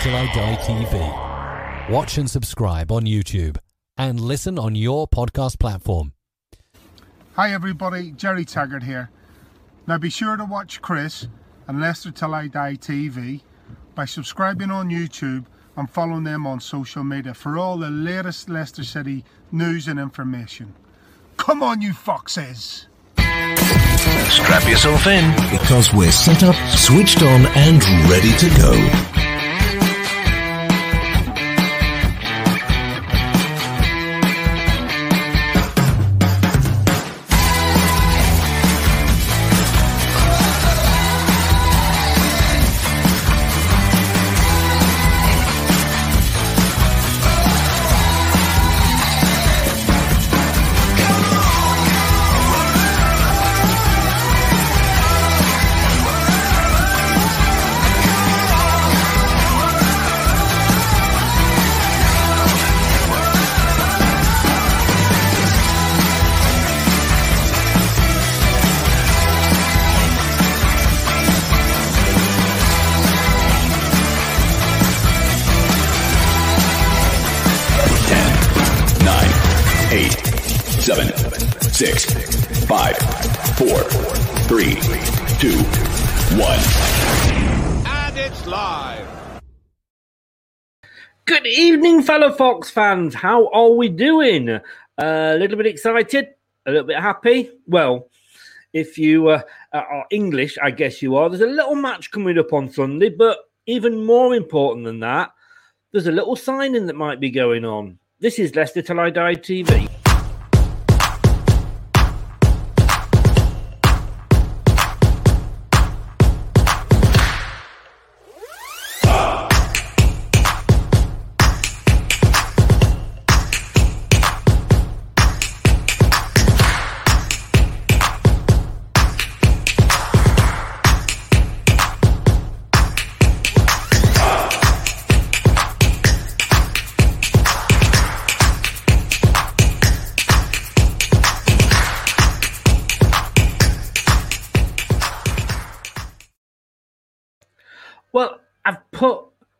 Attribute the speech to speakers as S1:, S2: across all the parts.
S1: Till I Die TV. Watch and subscribe on YouTube and listen on your podcast platform.
S2: Hi everybody, Gerry Taggart here. Now be sure to watch Chris and Leicester Till I Die TV by subscribing on YouTube and following them on social media for all the latest Leicester City news and information. Come on, you foxes!
S3: Strap yourself in.
S4: Because we're set up, switched on, and ready to go.
S5: Evening, fellow Fox fans. How are we doing? Uh, a little bit excited, a little bit happy. Well, if you uh, are English, I guess you are. There's a little match coming up on Sunday, but even more important than that, there's a little signing that might be going on. This is Leicester Till I Die TV.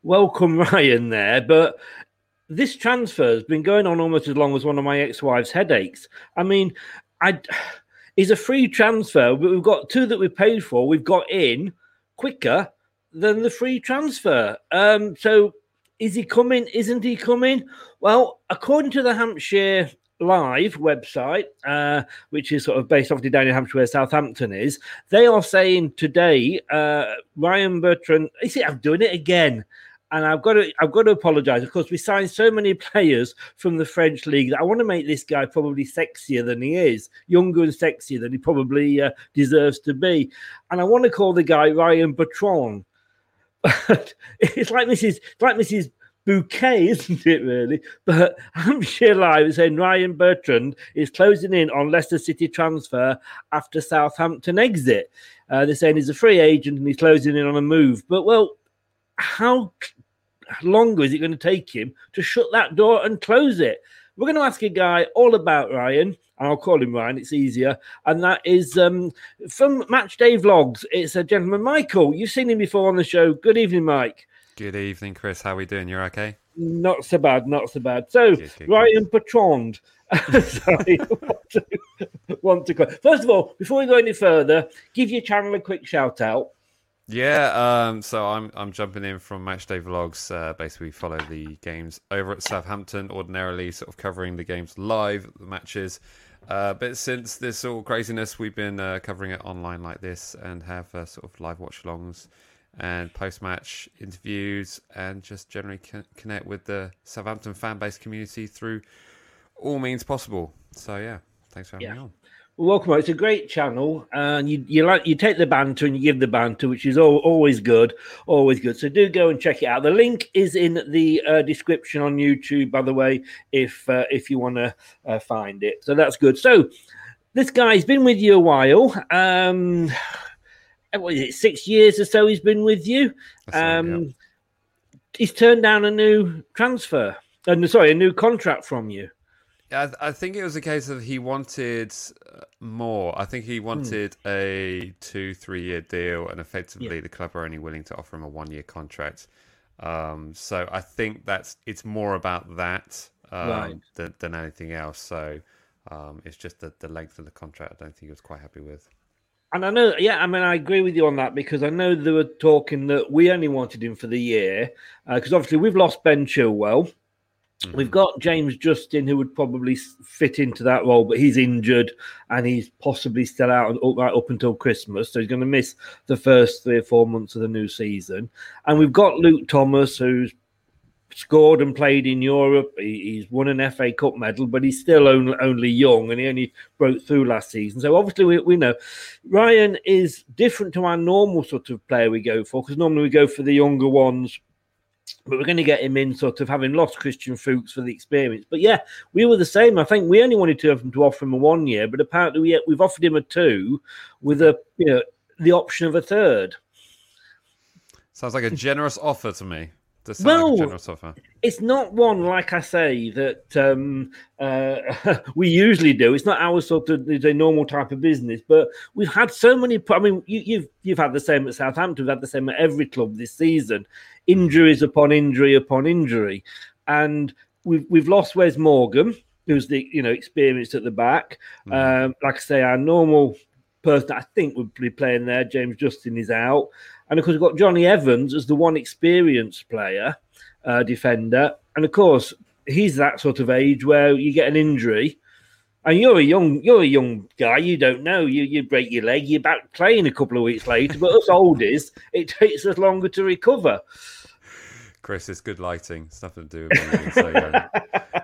S5: Welcome Ryan there, but this transfer has been going on almost as long as one of my ex-wife's headaches. I mean, I is a free transfer. but We've got two that we paid for. We've got in quicker than the free transfer. Um, so is he coming? Isn't he coming? Well, according to the Hampshire Live website, uh, which is sort of based off the down in Hampshire where Southampton is, they are saying today, uh, Ryan Bertrand, you see, I'm doing it again. And I've got to, I've got to apologise. Of course, we signed so many players from the French league that I want to make this guy probably sexier than he is, younger and sexier than he probably uh, deserves to be. And I want to call the guy Ryan Bertrand. it's like Mrs. like Mrs bouquet, isn't it, really? But Hampshire Live is saying Ryan Bertrand is closing in on Leicester City transfer after Southampton exit. Uh, they're saying he's a free agent and he's closing in on a move. But, well, how long is it going to take him to shut that door and close it? We're going to ask a guy all about Ryan, and I'll call him Ryan, it's easier. And that is um, from Match Day Vlogs. It's a gentleman, Michael. You've seen him before on the show. Good evening, Mike.
S6: Good evening, Chris. How are we doing? You're okay?
S5: Not so bad, not so bad. So, good, good, Ryan good. Bertrand. Sorry, want to, want to go. First of all, before we go any further, give your channel a quick shout out.
S6: Yeah, um, so I'm I'm jumping in from Matchday Vlogs. Uh, basically, follow the games over at Southampton. Ordinarily, sort of covering the games live, the matches. Uh, but since this all craziness, we've been uh, covering it online like this and have uh, sort of live watch-alongs and post-match interviews and just generally connect with the Southampton fan base community through all means possible. So yeah, thanks for having yeah. me on.
S5: Well, welcome. It's a great channel, and you you like you take the banter and you give the banter, which is all, always good, always good. So do go and check it out. The link is in the uh, description on YouTube, by the way, if uh, if you want to uh, find it. So that's good. So this guy's been with you a while. Um, what is it, six years or so he's been with you. Um, right, yeah. He's turned down a new transfer, and sorry, a new contract from you.
S6: Yeah, I, think it was a case of he wanted uh, more. I think he hmm. wanted hmm. a two, three year deal, and effectively yeah. the club are only willing to offer him a one year contract. Um, so I think that's it's more about that um, right. than, than, anything else. So um, it's just the, the length of the contract. I don't think he was quite happy with.
S5: And I know, yeah, I mean, I agree with you on that because I know they were talking that we only wanted him for the year because uh, obviously we've lost Ben Chilwell. Mm-hmm. We've got James Justin, who would probably fit into that role, but he's injured and he's possibly still out up, right up until Christmas. So he's going to miss the first three or four months of the new season. And we've got Luke Thomas, who's scored and played in Europe. he's won an FA Cup medal, but he's still only, only young and he only broke through last season. So obviously, we, we know Ryan is different to our normal sort of player we go for because normally we go for the younger ones. But we're going to get him in, sort of having lost Christian Fuchs for the experience. But yeah, we were the same. I think we only wanted to have him to offer him a one year, but apparently we, we've offered him a two with a you know the option of a third.
S6: Sounds like a generous offer to me well, like
S5: it's not one like I say that um, uh, we usually do. It's not our sort of it's a normal type of business, but we've had so many. I mean, you, you've you've had the same at Southampton. We've had the same at every club this season. Injuries upon injury upon injury, and we've we've lost Wes Morgan, who's the you know experienced at the back. Mm. Um, like I say, our normal person I think would be playing there. James Justin is out. And of course, we've got Jonny Evans as the one experienced player, uh, defender. And of course, he's that sort of age where you get an injury. And you're a young, you're a young guy. You don't know. You you break your leg. You're back playing a couple of weeks later. But us oldies, it takes us longer to recover.
S6: Chris, it's good lighting. It's nothing to do with me. So, yeah.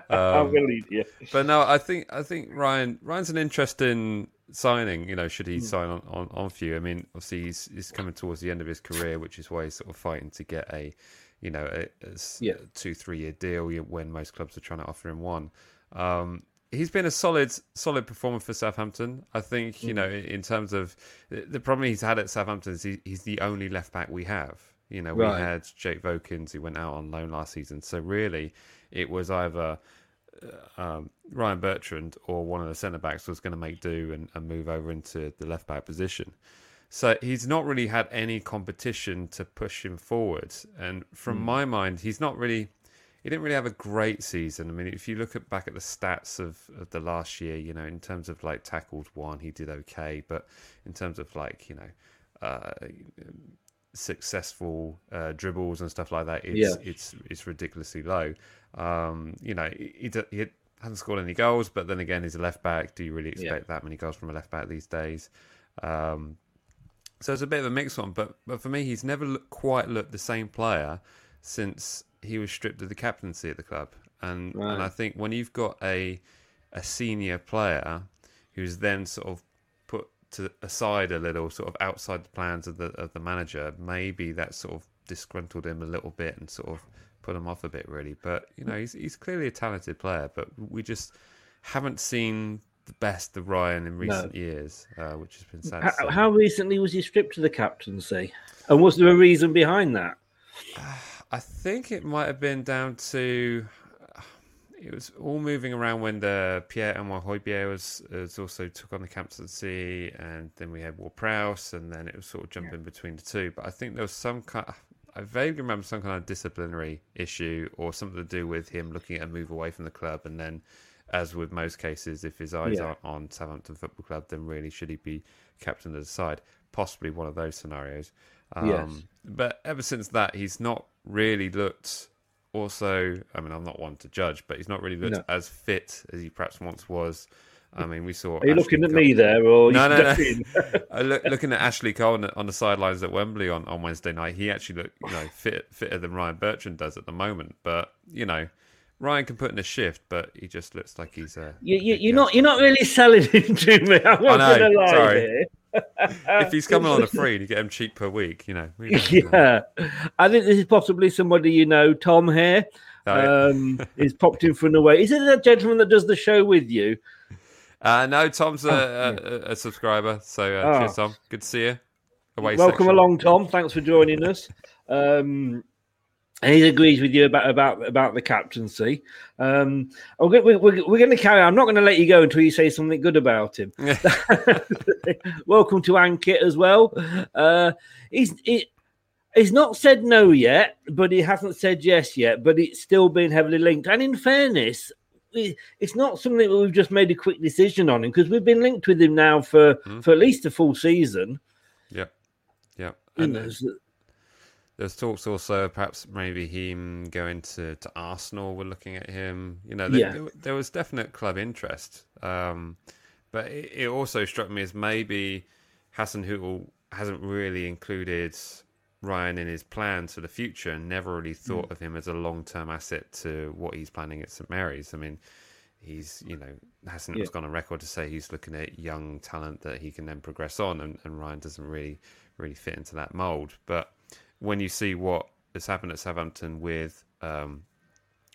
S5: um, I believe you.
S6: But no, I think I think Ryan Ryan's an interesting signing. You know, should he mm. sign on, on on for you? I mean, obviously he's he's coming towards the end of his career, which is why he's sort of fighting to get a you know a, a yeah. two three year deal when most clubs are trying to offer him one. Um, he's been a solid solid performer for Southampton. I think you mm. know in terms of the problem he's had at Southampton is he, he's the only left back we have. You know, we had Jake Vokins who went out on loan last season, so really it was either uh, um, Ryan Bertrand or one of the centre backs was going to make do and, and move over into the left back position. So he's not really had any competition to push him forward. And from mm. my mind, he's not really. He didn't really have a great season. I mean, if you look at back at the stats of, of the last year, you know, in terms of like tackled one, he did okay. But in terms of like, you know, uh, successful uh, dribbles and stuff like that, it's yeah. it's it's ridiculously low. Um, you know, he, he, he hasn't scored any goals, but then again, he's a left back. Do you really expect that many goals from a left back these days? Um, so it's a bit of a mixed one, but but for me, he's never look, quite looked the same player since he was stripped of the captaincy at the club. And
S5: Right.
S6: and I think when you've got a a senior player who's then sort of put to aside a little, sort of outside the plans of the of the manager, maybe that sort of disgruntled him a little bit and sort of put him off a bit, really. But you know, he's he's clearly a talented player, but we just haven't seen the best of Ryan in recent years, uh, which has been sad.
S5: How, how recently was he stripped of the captaincy? And was there a reason behind that?
S6: I think it might have been down to it was all moving around when the Pierre Emile Højbjerg was, was also took on the captaincy, and then we had Ward-Prowse, and then it was sort of jumping between the two. But I think there was some kind. I vaguely remember some kind of disciplinary issue or something to do with him looking at a move away from the club, and then, as with most cases, if his eyes
S5: Yeah.
S6: are on Southampton Football Club, then really should he be captain of the side? Possibly one of those scenarios. Um,
S5: Yes.
S6: But ever since that, he's not really looked. Also, I mean, I'm not one to judge, but he's not really looked
S5: No.
S6: as fit as he perhaps once was. I mean, we saw.
S5: Are you
S6: Ashley
S5: looking at
S6: Cole-
S5: me there, or
S6: no,
S5: you
S6: no, no. look, looking at Ashley Cole on the, on the sidelines at Wembley on, on Wednesday night, he actually looked, you know, fit, fitter than Ryan Bertrand does at the moment. But you know, Ryan can put in a shift, but he just looks like he's uh,
S5: You, you, you're not. You're not really selling him to me. I'm not going to lie here.
S6: If he's coming on a free and you get him cheap per week, you know.
S5: yeah, I think this is possibly somebody you know, Tom here.
S6: Oh, yeah.
S5: Um, is popped in from the way. Is it that gentleman that does the show with you?
S6: Uh, no, Tom's a, a, a subscriber, so uh,
S5: Oh.
S6: cheers, Tom. Good to see you. Away
S5: Welcome
S6: section.
S5: along, Tom. Thanks for joining us. Um, and he agrees with you about about about the captaincy. Um, we're, we're, we're going to carry. on. I'm not going to let you go until you say something good about him. Welcome to Ankit as well. Uh, he's he, he's not said no yet, but he hasn't said yes yet. But it's still been heavily linked. And in fairness, it- it's not something that we've just made a quick decision on him because we've been linked with him now for for at least a full season.
S6: Yeah, Yep.
S5: You
S6: And
S5: know, so-
S6: there's talks also perhaps maybe him going to, to Arsenal. We're looking at him. You know, there,
S5: Yeah.
S6: there, there was definite club interest. Um, but it, it also struck me as maybe Hasenhüttl hasn't really included Ryan in his plans for the future and never really thought of him as a long term asset to what he's planning at St Mary's. I mean, he's you know hasn't
S5: Yeah.
S6: gone on record to say he's looking at young talent that he can then progress on, and, and Ryan doesn't really really fit into that mold. But when you see what has happened at Southampton with um,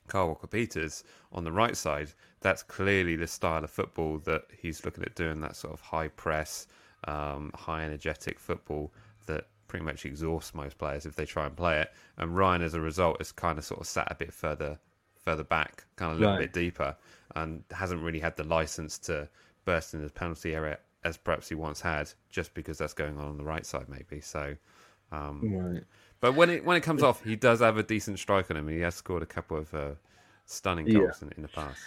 S6: Kyle Walker Peters on the right side, that's clearly the style of football that he's looking at doing. That sort of high press, um, high energetic football that pretty much exhausts most players if they try and play it. And Ryan, as a result, has kind of sort of sat a bit further further back, kind of a little
S5: Right.
S6: bit deeper, and hasn't really had the license to burst in the penalty area as perhaps he once had, just because that's going on on the right side, maybe. So. Um,
S5: Right.
S6: but when it when it comes off, he does have a decent strike on him. He has scored a couple of uh, stunning
S5: Yeah.
S6: goals in, in the past.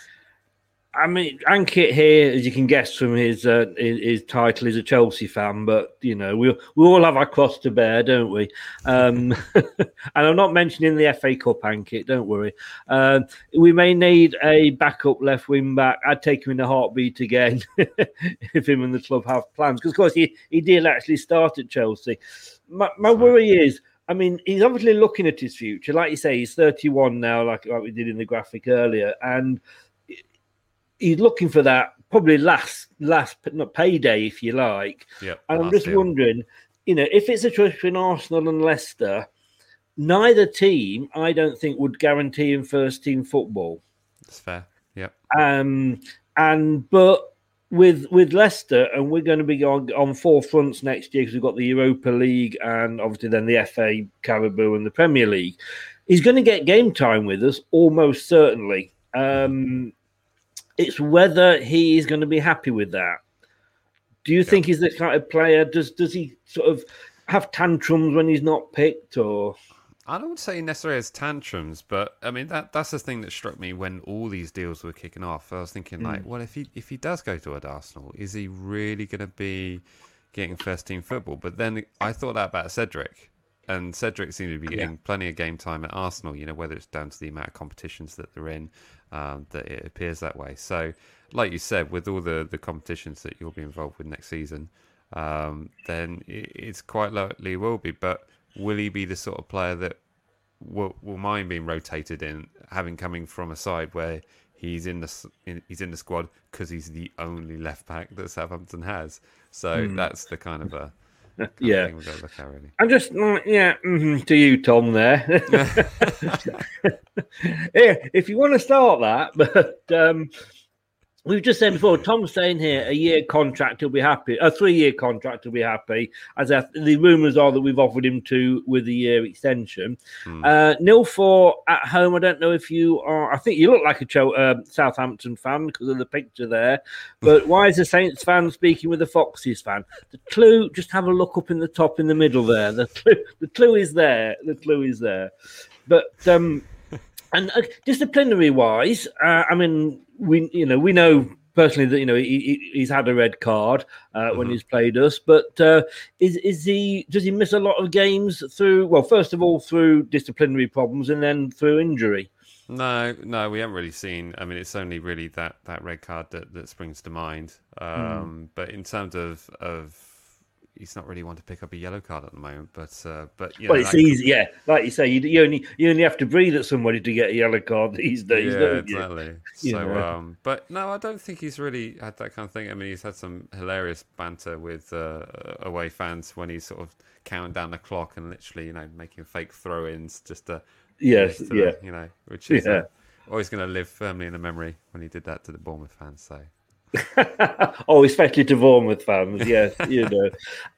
S5: I mean, Ankit here, as you can guess from his, uh, his his title, is a Chelsea fan, but you know we we all have our cross to bear, don't we? Um, and I'm not mentioning the FA Cup, Ankit. Don't worry. Um, we may need a backup left wing back. I'd take him in a heartbeat again if him and the club have plans, because of course he he did actually start at Chelsea. My my worry is. I mean, he's obviously looking at his future. Like you say, he's 31 now, like, like we did in the graphic earlier. And he's looking for that probably last last not payday if you like.
S6: Yep,
S5: And I'm just
S6: deal.
S5: wondering, you know, if it's a choice between Arsenal and Leicester, neither team I don't think would guarantee him first team football.
S6: That's fair. Yep.
S5: Um and but with with Leicester, and we're going to be on, on four fronts next year because we've got the Europa League and obviously then the FA, Carabao, and the Premier League. He's going to get game time with us almost certainly. Um, it's whether he is going to be happy with that. Do you think he's the kind of player? Does does he sort of have tantrums when he's not picked, or
S6: I don't say necessarily as tantrums, but I mean that that's the thing that struck me when all these deals were kicking off. I was thinking like,
S5: Mm.
S6: well, if he if he does go to Arsenal, is he really going to be getting first team football? But then I thought that about Cedric, and Cedric seems to be getting plenty of game time at Arsenal. You know, whether it's down to the amount of competitions that they're in, um, that it appears that way. So, like you said, with all the the competitions that you'll be involved with next season, um, then it, it's quite likely will be. But will he be the sort of player that will, will mind being rotated in, having coming from a side where he's in the in, he's in the squad because he's the only left back that Southampton has. So
S5: Hmm.
S6: that's the kind of a kind of
S5: Yeah.
S6: thing we've got to look at really.
S5: I'm just, mm, yeah, mhm, to you, Tom. There, yeah. If you want to start that, but um, we've just said before. Tom's saying here a year contract he'll be happy. A three year contract he'll be happy. As I, the rumours are that we've offered him two with a year extension.
S6: Hmm.
S5: Uh, nil four at home. I don't know if you are. I think you look like a uh, Southampton fan because of the picture there. But why is the Saints fan speaking with the Foxes fan? The clue. Just have a look up in the top in the middle there. The clue. The clue is there. The clue is there. But um, and uh, disciplinary wise, uh, I mean, we you know we know personally that you know he, he- he's had a red card uh, when he's played us, but uh, is is he does he miss a lot of games through? Well, first of all through disciplinary problems, and then through injury.
S6: No, no, we haven't really seen. I mean, it's only really that, that red card that, that springs to mind. Um, But in terms of of, he's not really one to pick up a yellow card at the moment. But uh, but you
S5: well, it's easy, yeah. Like you say, you, you only you only have to breathe at somebody to get a yellow card these days,
S6: yeah,
S5: don't you?
S6: exactly. So,
S5: know.
S6: um, but no, I don't think he's really had that kind of thing. I mean, he's had some hilarious banter with uh, away fans when he's sort of counting down the clock and literally, you know, making fake throw-ins just to
S5: Yes,
S6: to the-
S5: yeah.
S6: you know, which is
S5: Yeah.
S6: uh, always going to live firmly in the memory when he did that to the Bournemouth fans. So.
S5: oh, especially to Bournemouth fans, yes, you know.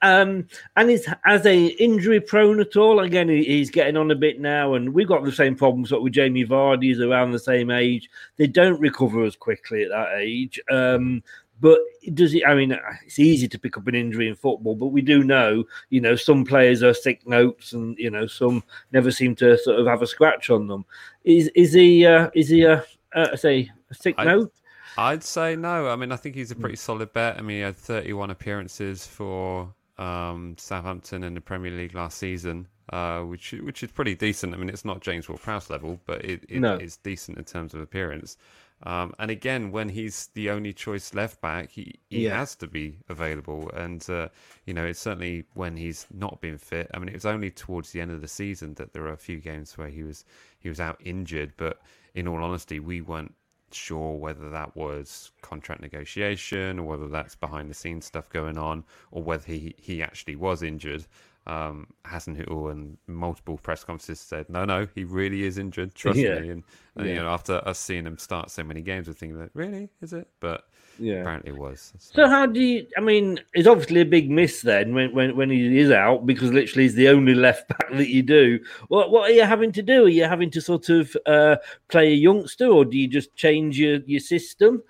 S5: Um, and is as a injury prone at all? Again, he's getting on a bit now, and we've got the same problems sort of with Jamie Vardy. He's around the same age. They don't recover as quickly at that age. Um, but does he? I mean, it's easy to pick up an injury in football, but we do know, you know, some players are sick notes, and you know, some never seem to sort of have a scratch on them. Is is he? Uh, is he a uh, say a sick
S6: I'd-
S5: note?
S6: I'd say no. I mean, I think he's a pretty solid bet. I mean, he had 31 appearances for um, Southampton in the Premier League last season, uh, which which is pretty decent. I mean, it's not James Ward-Prowse level, but it, it
S5: No.
S6: is decent in terms of appearance. Um, and again, when he's the only choice left back, he, he
S5: Yeah.
S6: has to be available. And uh, you know, it's certainly when he's not been fit. I mean, it was only towards the end of the season that there were a few games where he was he was out injured. But in all honesty, we weren't sure whether that was contract negotiation or whether that's behind the scenes stuff going on or whether he, he actually was injured. Um, Hasenhüttl and multiple press conferences said, no, no, he really is injured. Trust
S5: Yeah.
S6: me. And, and you know, after us seeing him start so many games, we're thinking that really is it? But
S5: Yeah.
S6: apparently it was.
S5: So how do you? I mean, it's obviously a big miss then when, when, when he is out because literally he's the only left back that you do. What what are you having to do? Are you having to sort of uh, play a youngster, or do you just change your, your system?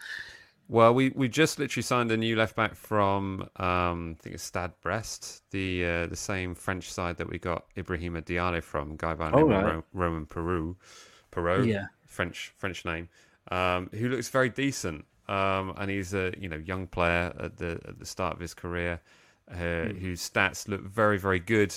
S6: Well, we, we just literally signed a new left back from um, I think it's Stade Brest, the uh, the same French side that we got Ibrahima Diallo from, guy by the
S5: Oh,
S6: name
S5: right.
S6: Ro- Romain Perraud, Perraud,
S5: Yeah.
S6: French French name, um, who looks very decent, um, and he's a you know young player at the at the start of his career, uh, whose stats look very very good,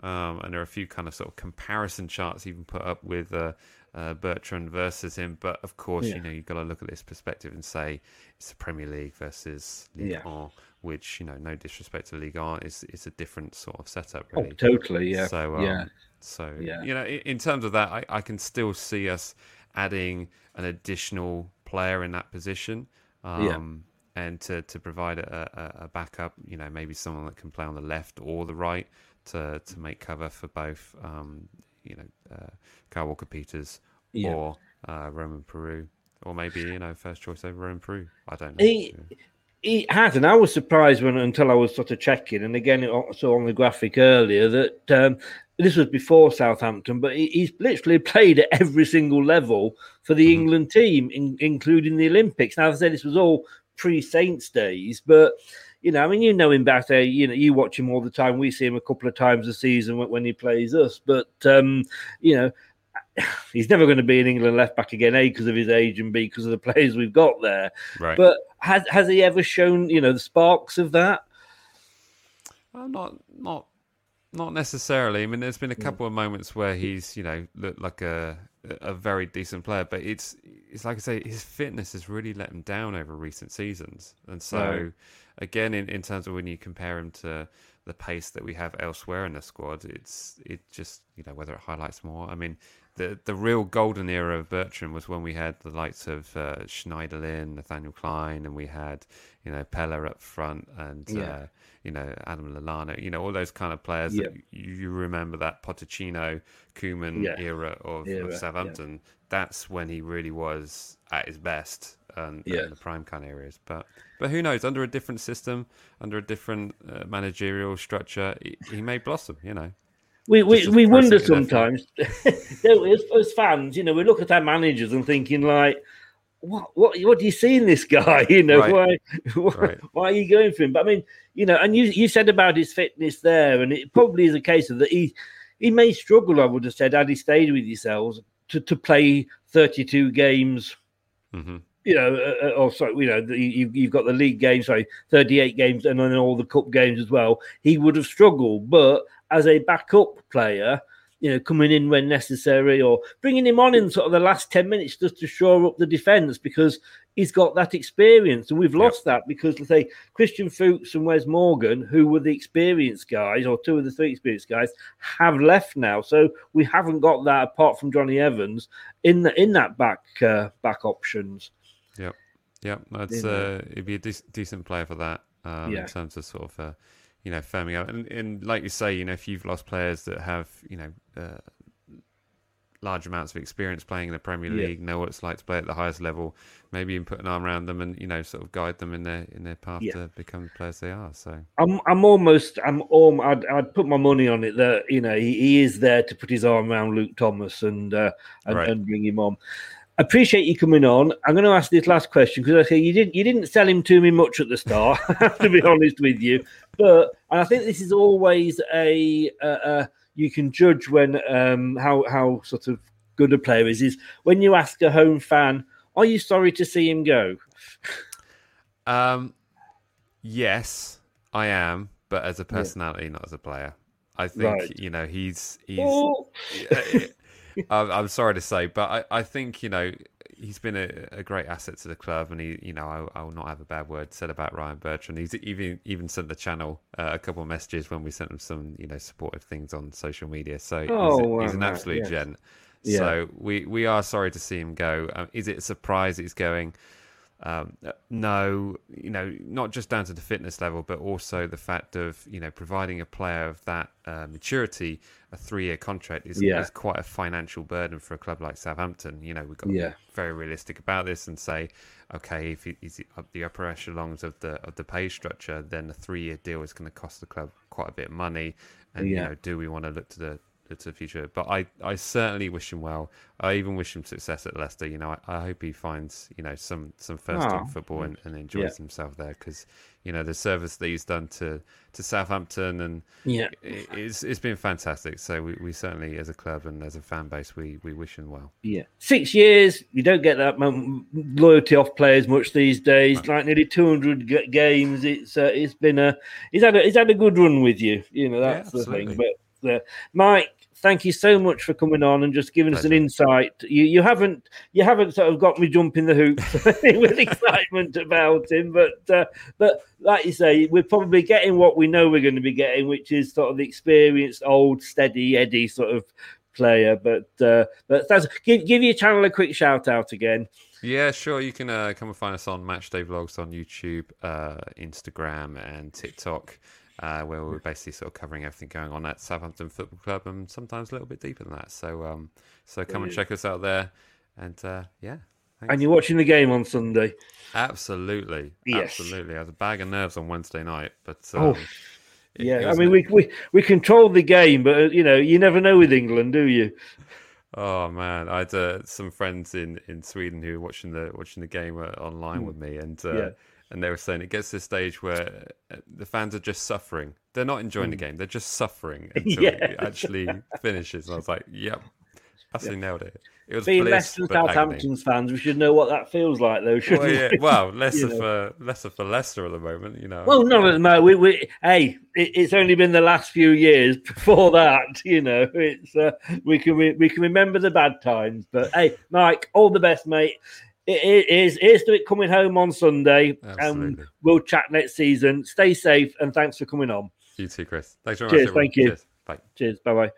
S6: um, and there are a few kind of sort of comparison charts even put up with. Uh, uh, Bertrand versus him, but of course,
S5: Yeah.
S6: you know you've got to look at this perspective and say it's the Premier League versus Ligue
S5: Yeah.
S6: 1, which you know, no disrespect to Ligue 1, is is a different sort of setup.
S5: Oh, totally, yeah.
S6: So um,
S5: Yeah.
S6: so
S5: Yeah.
S6: you know, in, in terms of that, I, I can still see us adding an additional player in that position. Um,
S5: Yeah.
S6: And to, to provide a, a, a backup, you know, maybe someone that can play on the left or the right to, to make cover for both, um, you know, uh, Kyle Walker Peters
S5: Yeah.
S6: or uh, Romain Perraud, or maybe you know first choice over Romain Perraud. I don't know.
S5: He he has, and I was surprised when until I was sort of checking, and again, saw on the graphic earlier that um, this was before Southampton, but he, he's literally played at every single level for the England team, in, including the Olympics. Now, I said, this was all pre Saints days, but you know, I mean, you know him better. You know, you watch him all the time. We see him a couple of times a season when, when he plays us, but um, you know. He's never going to be an England left back again, A, because of his age, and B, because of the players we've got there.
S6: Right.
S5: But has has he ever shown, you know, the sparks of that?
S6: Well, not not Not necessarily. I mean, there's been a couple of moments where he's, you know, looked like a a very decent player, but it's it's like I say, his fitness has really let him down over recent seasons, and so
S5: Right.
S6: Again, in, in terms of when you compare him to the pace that we have elsewhere in the squad, it's it just you know whether it highlights more. I mean, the the real golden era of Bertrand was when we had the likes of uh, Schneiderlin, Nathaniel Clyne, and we had you know Pellè up front and.
S5: Yeah.
S6: Uh, you know, Adam Lallana, you know, all those kind of players
S5: Yeah.
S6: that you, you remember that Pochettino, Koeman
S5: Yeah.
S6: era of,
S5: Era,
S6: of. Southampton. That's when he really was at his best and,
S5: Yeah.
S6: and the prime kind of areas. But but who knows? Under a different system, under a different uh, managerial structure, he, he may blossom. You know.
S5: We we, we wonder
S6: process and effort.
S5: sometimes, as, as fans, you know, we look at our managers and thinking like, what what what do you see in this guy? You know,
S6: Right.
S5: why why,
S6: Right.
S5: why are you going for him? But I mean, you know, and you you said about his fitness there, and it probably is a case of that he he may struggle. I would have said had he stayed with yourselves to to play thirty two games
S6: hmm
S5: you know, uh, uh, or sorry, you know, the, you, you've got the league games, sorry, 38 games, and then all the cup games as well. He would have struggled, but as a backup player, you know, coming in when necessary or bringing him on in sort of the last 10 minutes just to shore up the defence because he's got that experience. And we've lost that because, let's say, Christian Fuchs and Wes Morgan, who were the experienced guys or two of the three experienced guys, have left now. So we haven't got that apart from Jonny Evans in the, in that back uh, back options.
S6: Yep. Yep. That's uh, it'd be a dec- decent player for that um,
S5: Yeah.
S6: in terms of sort of uh, you know firming up. And, and like you say, you know, if you've lost players that have you know uh, large amounts of experience playing in the Premier
S5: Yeah.
S6: League, know what it's like to play at the highest level, maybe you can put an arm around them and you know sort of guide them in their in their path
S5: Yeah.
S6: to become the players they are. So
S5: I'm I'm almost I'm um, I'd, I'd put my money on it that you know he, he is there to put his arm around Luke Thomas and uh, and,
S6: Right.
S5: and bring him on. Appreciate you coming on. I'm going to ask this last question because I say you didn't you didn't sell him to me much at the start. I have to be honest with you, but and I think this is always a, a, a you can judge when um, how how sort of good a player is is when you ask a home fan, are you sorry to see him go?
S6: Um, yes, I am, but as a personality, not as a player. I think
S5: Right.
S6: you know he's he's.
S5: Oh.
S6: I'm, I'm sorry to say, but I, I think you know he's been a, a great asset to the club, and he you know I, I will not have a bad word said about Ryan Bertrand. He's even even sent the channel uh, a couple of messages when we sent him some you know supportive things on social media. So he's,
S5: Oh, wow,
S6: he's an absolute
S5: yes.
S6: gent.
S5: Yeah.
S6: So we we are sorry to see him go. Um, is it a surprise he's going? Um, no, you know, not just down to the fitness level, but also the fact of you know providing a player of that uh, maturity a three-year contract is,
S5: Yeah.
S6: is quite a financial burden for a club like Southampton. You know, we've got to be very realistic about this and say, okay, if he's up the upper echelons of the of the pay structure, then a three-year deal is going to cost the club quite a bit of money. And you know, do we want to look to the to the future? But I, I certainly wish him well. I even wish him success at Leicester. You know, I, I hope he finds you know some some first team
S5: Oh,
S6: football and, and enjoys
S5: yeah.
S6: himself there because you know the service that he's done to to Southampton and
S5: Yeah.
S6: it- it's it's been fantastic. So we, we certainly as a club and as a fan base we we wish him well.
S5: Yeah, six years. You don't get that loyalty off players much these days. Like nearly two hundred g- games. It's uh, it's been a he's had a he's had a good run with you. You know that's the thing. But uh, Mike, thank you so much for coming on and just giving us an insight. You you haven't you haven't sort of got me jumping the hoops with excitement about him, but uh, but like you say, we're probably getting what we know we're going to be getting, which is sort of the experienced, old, steady Eddie sort of player. But uh, but that's give give your channel a quick shout out again.
S6: Yeah, sure. You can uh, come and find us on Matchday Vlogs on YouTube, uh, Instagram, and TikTok, uh, where we're basically sort of covering everything going on at Southampton Football Club, and sometimes a little bit deeper than that. So, um, so come and check us out there, and uh, yeah, thanks.
S5: And you're watching the game on Sunday.
S6: absolutely,
S5: Yes.
S6: absolutely. I had a bag of nerves on Wednesday night, but
S5: Oh,
S6: um, it-
S5: Yeah,
S6: it
S5: I mean
S6: an-
S5: we we we control the game, but uh, you know you never know with England, do you?
S6: Oh man, I had uh, some friends in, in Sweden who were watching the watching the game uh, online
S5: Mm.
S6: with me, and uh,
S5: Yeah.
S6: And they were saying it gets to the stage where uh, the fans are just suffering. They're not enjoying the
S5: Mm.
S6: game; they're just suffering until it actually finishes. And I was like, "Yep, Absolutely nailed it. It was
S5: Being
S6: bliss,
S5: Leicester and. Southampton's fans, we should know what that feels like, though, shouldn't
S6: Well, yeah.
S5: we?
S6: well,
S5: You
S6: for Leicester for Leicester at the moment. You know.
S5: Well, not at the moment. We, we, hey, it, it's only been the last few years. Before that, you know, it's uh, we can re- we can remember the bad times. But hey, Mike, all the best, mate. It, is here's to it coming home on Sunday, and
S6: Absolutely.
S5: we'll chat next season. Stay safe, and thanks for coming on.
S6: You too, Chris. Thanks very
S5: Cheers,
S6: much. everyone.
S5: thank you.
S6: Cheers. Bye.
S5: Cheers, bye bye.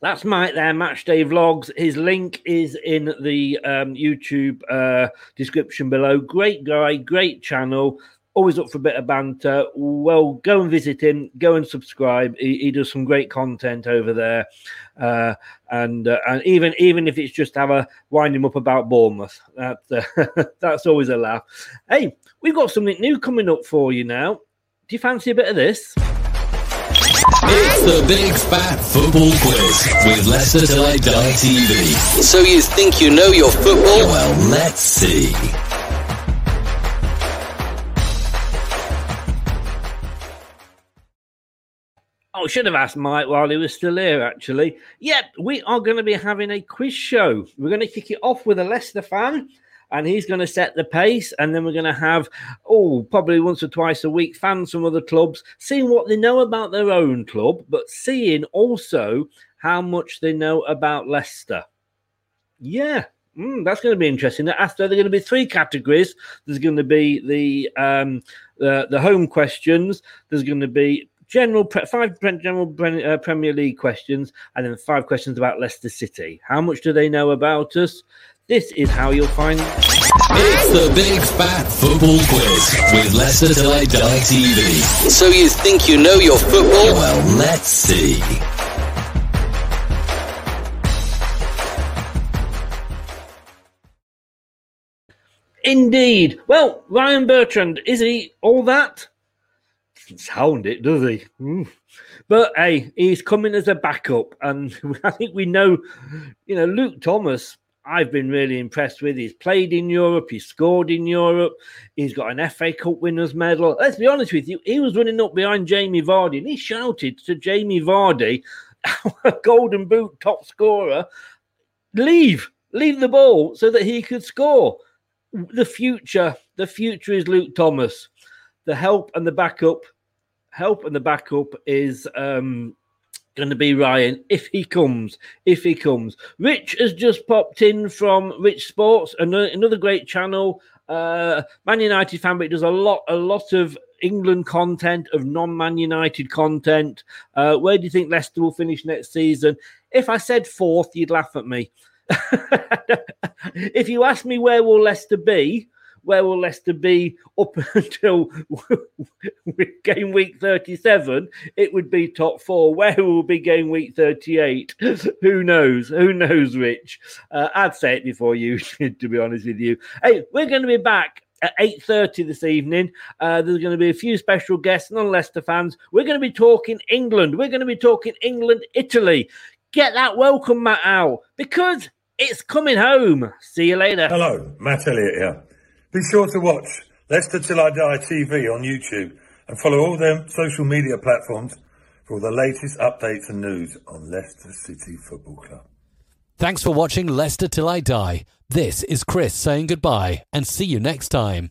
S5: That's Mike there, Match Day Vlogs. His link is in the um, YouTube uh, description below. Great guy, great channel. Always up for a bit of banter. Well, go and visit him. Go and subscribe. He, he does some great content over there, uh, and uh, and even even if it's just have a wind him up about Bournemouth, that's uh, that's always a laugh. Hey, we've got something new coming up for you now. Do you fancy a bit of this?
S7: It's the Big Fat Football Quiz with Leicester Till I Die TV.
S8: So you think you know your football?
S7: Well, let's see.
S5: Oh, should have asked Mike while he was still here, actually. Yep, we are going to be having a quiz show. We're going to kick it off with a Leicester fan, and he's going to set the pace. And then we're going to have, oh, probably once or twice a week, fans from other clubs seeing what they know about their own club, but seeing also how much they know about Leicester. Yeah, mm, that's going to be interesting. After there are going to be three categories. There's going to be the um, the, the home questions. There's going to be general pre- five general pre- uh, Premier League questions, and then five questions about Leicester City. How much do they know about us? This is how you'll find.
S7: It's the Big Fat Football Quiz with Leicester Till I Die TV.
S8: So you think you know your football?
S7: Well, let's see.
S5: Indeed. Well, Ryan Bertrand, is he all that? Sound it, does he? But hey, he's coming as a backup, and I think we know, you know, Luke Thomas. I've been really impressed with. He's played in Europe, he's scored in Europe, he's got an FA Cup winners medal. Let's be honest with you, he was running up behind Jamie Vardy, and he shouted to Jamie Vardy, our Golden Boot top scorer, leave, leave the ball so that he could score. The future, the future is Luke Thomas. The help and the backup, help and the backup is um, going to be Ryan if he comes. If he comes, Rich has just popped in from Rich Sports, another, great channel. Uh, Man United fan, but does a lot, a lot of England content, of non-Man United content. Uh, where do you think Leicester will finish next season? If I said fourth, you'd laugh at me. if you ask me where will Leicester be, where will Leicester be up until game week 37? It would be top four. Where will be game week 38? Who knows? Who knows, Rich? Uh, I'd say it before you, to be honest with you. Hey, we're going to be back at 8.30 this evening. Uh, there's going to be a few special guests, non-Leicester fans. We're going to be talking England. We're going to be talking England, Italy. Get that welcome mat out because it's coming home. See you later.
S9: Hello, Matt Elliott here. Be sure to watch Leicester Till I Die TV on YouTube and follow all their social media platforms for the latest updates and news on Leicester City Football Club.
S1: Thanks for watching Leicester Till I Die. This is Chris saying goodbye and see you next time.